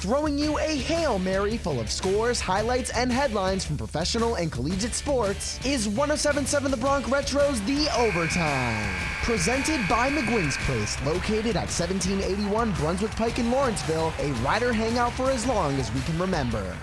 throwing you a Hail Mary full of scores, highlights, and headlines from professional and collegiate sports is 1077 The Bronx Retro's The Overtime. Presented by McGuinn's Place, located at 1781 Brunswick Pike in Lawrenceville, a rider hangout for as long as we can remember.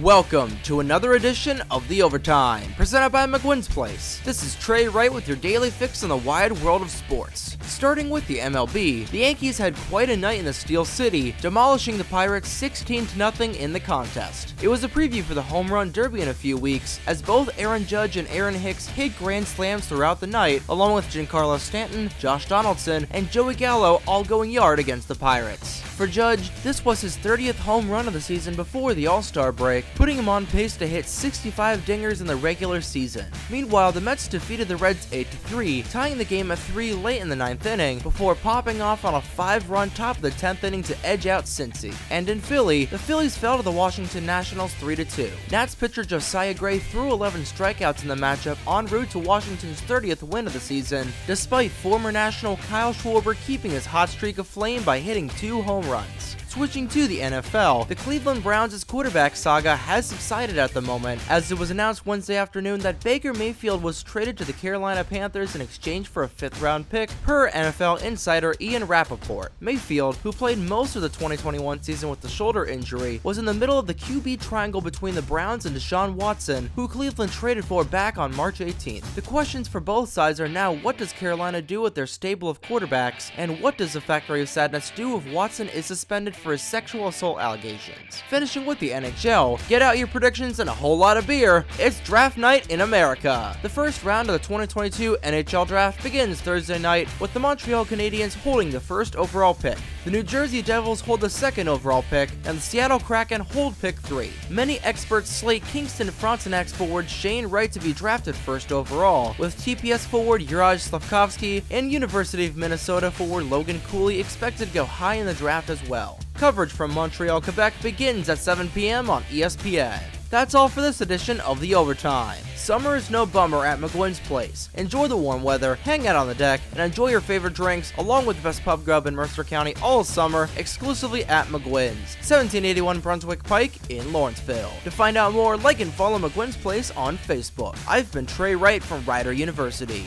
Welcome to another edition of The Overtime, presented by McGuinn's Place. This is Trey Wright with your daily fix on the wide world of sports. Starting with the MLB, the Yankees had quite a night in the Steel City, demolishing the Pirates 16 0 in the contest. It was a preview for the Home Run Derby in a few weeks, as both Aaron Judge and Aaron Hicks hit grand slams throughout the night, along with Giancarlo Stanton, Josh Donaldson, and Joey Gallo all going yard against the Pirates. For Judge, this was his 30th home run of the season before the All Star break, putting him on pace to hit 65 dingers in the regular season. Meanwhile, the Mets defeated the Reds 8 3, tying the game at 3 late in the ninth inning before popping off on a 5 run top of the 10th inning to edge out Cincy. And in Philly, the Phillies fell to the Washington Nationals 3 2. Nats pitcher Josiah Gray threw 11 strikeouts in the matchup en route to Washington's 30th win of the season, despite former National Kyle Schwarber keeping his hot streak aflame by hitting two home runs. Switching to the NFL, the Cleveland Browns' quarterback saga has subsided at the moment, as it was announced Wednesday afternoon that Baker Mayfield was traded to the Carolina Panthers in exchange for a fifth round pick, per NFL insider Ian Rapoport. Mayfield, who played most of the 2021 season with the shoulder injury, was in the middle of the QB triangle between the Browns and Deshaun Watson, who Cleveland traded for back on March 18th. The questions for both sides are now what does Carolina do with their stable of quarterbacks, and what does the Factory of Sadness do if Watson is suspended for his sexual assault allegations. Finishing with the NHL, get out your predictions and a whole lot of beer. It's draft night in America. The first round of the 2022 NHL draft begins Thursday night with the Montreal Canadiens holding the first overall pick. The New Jersey Devils hold the second overall pick, and the Seattle Kraken hold pick 3. Many experts slate Kingston Frontenacs forward Shane Wright to be drafted first overall, with TPS forward Juraj Slavkovsky and University of Minnesota forward Logan Cooley expected to go high in the draft as well. Coverage from Montreal, Quebec begins at 7 p.m. on ESPN. That's all for this edition of The Overtime. Summer is no bummer at McGuinn's Place. Enjoy the warm weather, hang out on the deck, and enjoy your favorite drinks along with the best pub grub in Mercer County all summer exclusively at McGuinn's, 1781 Brunswick Pike in Lawrenceville. To find out more, like and follow McGuinn's Place on Facebook. I've been Trey Wright from Rider University.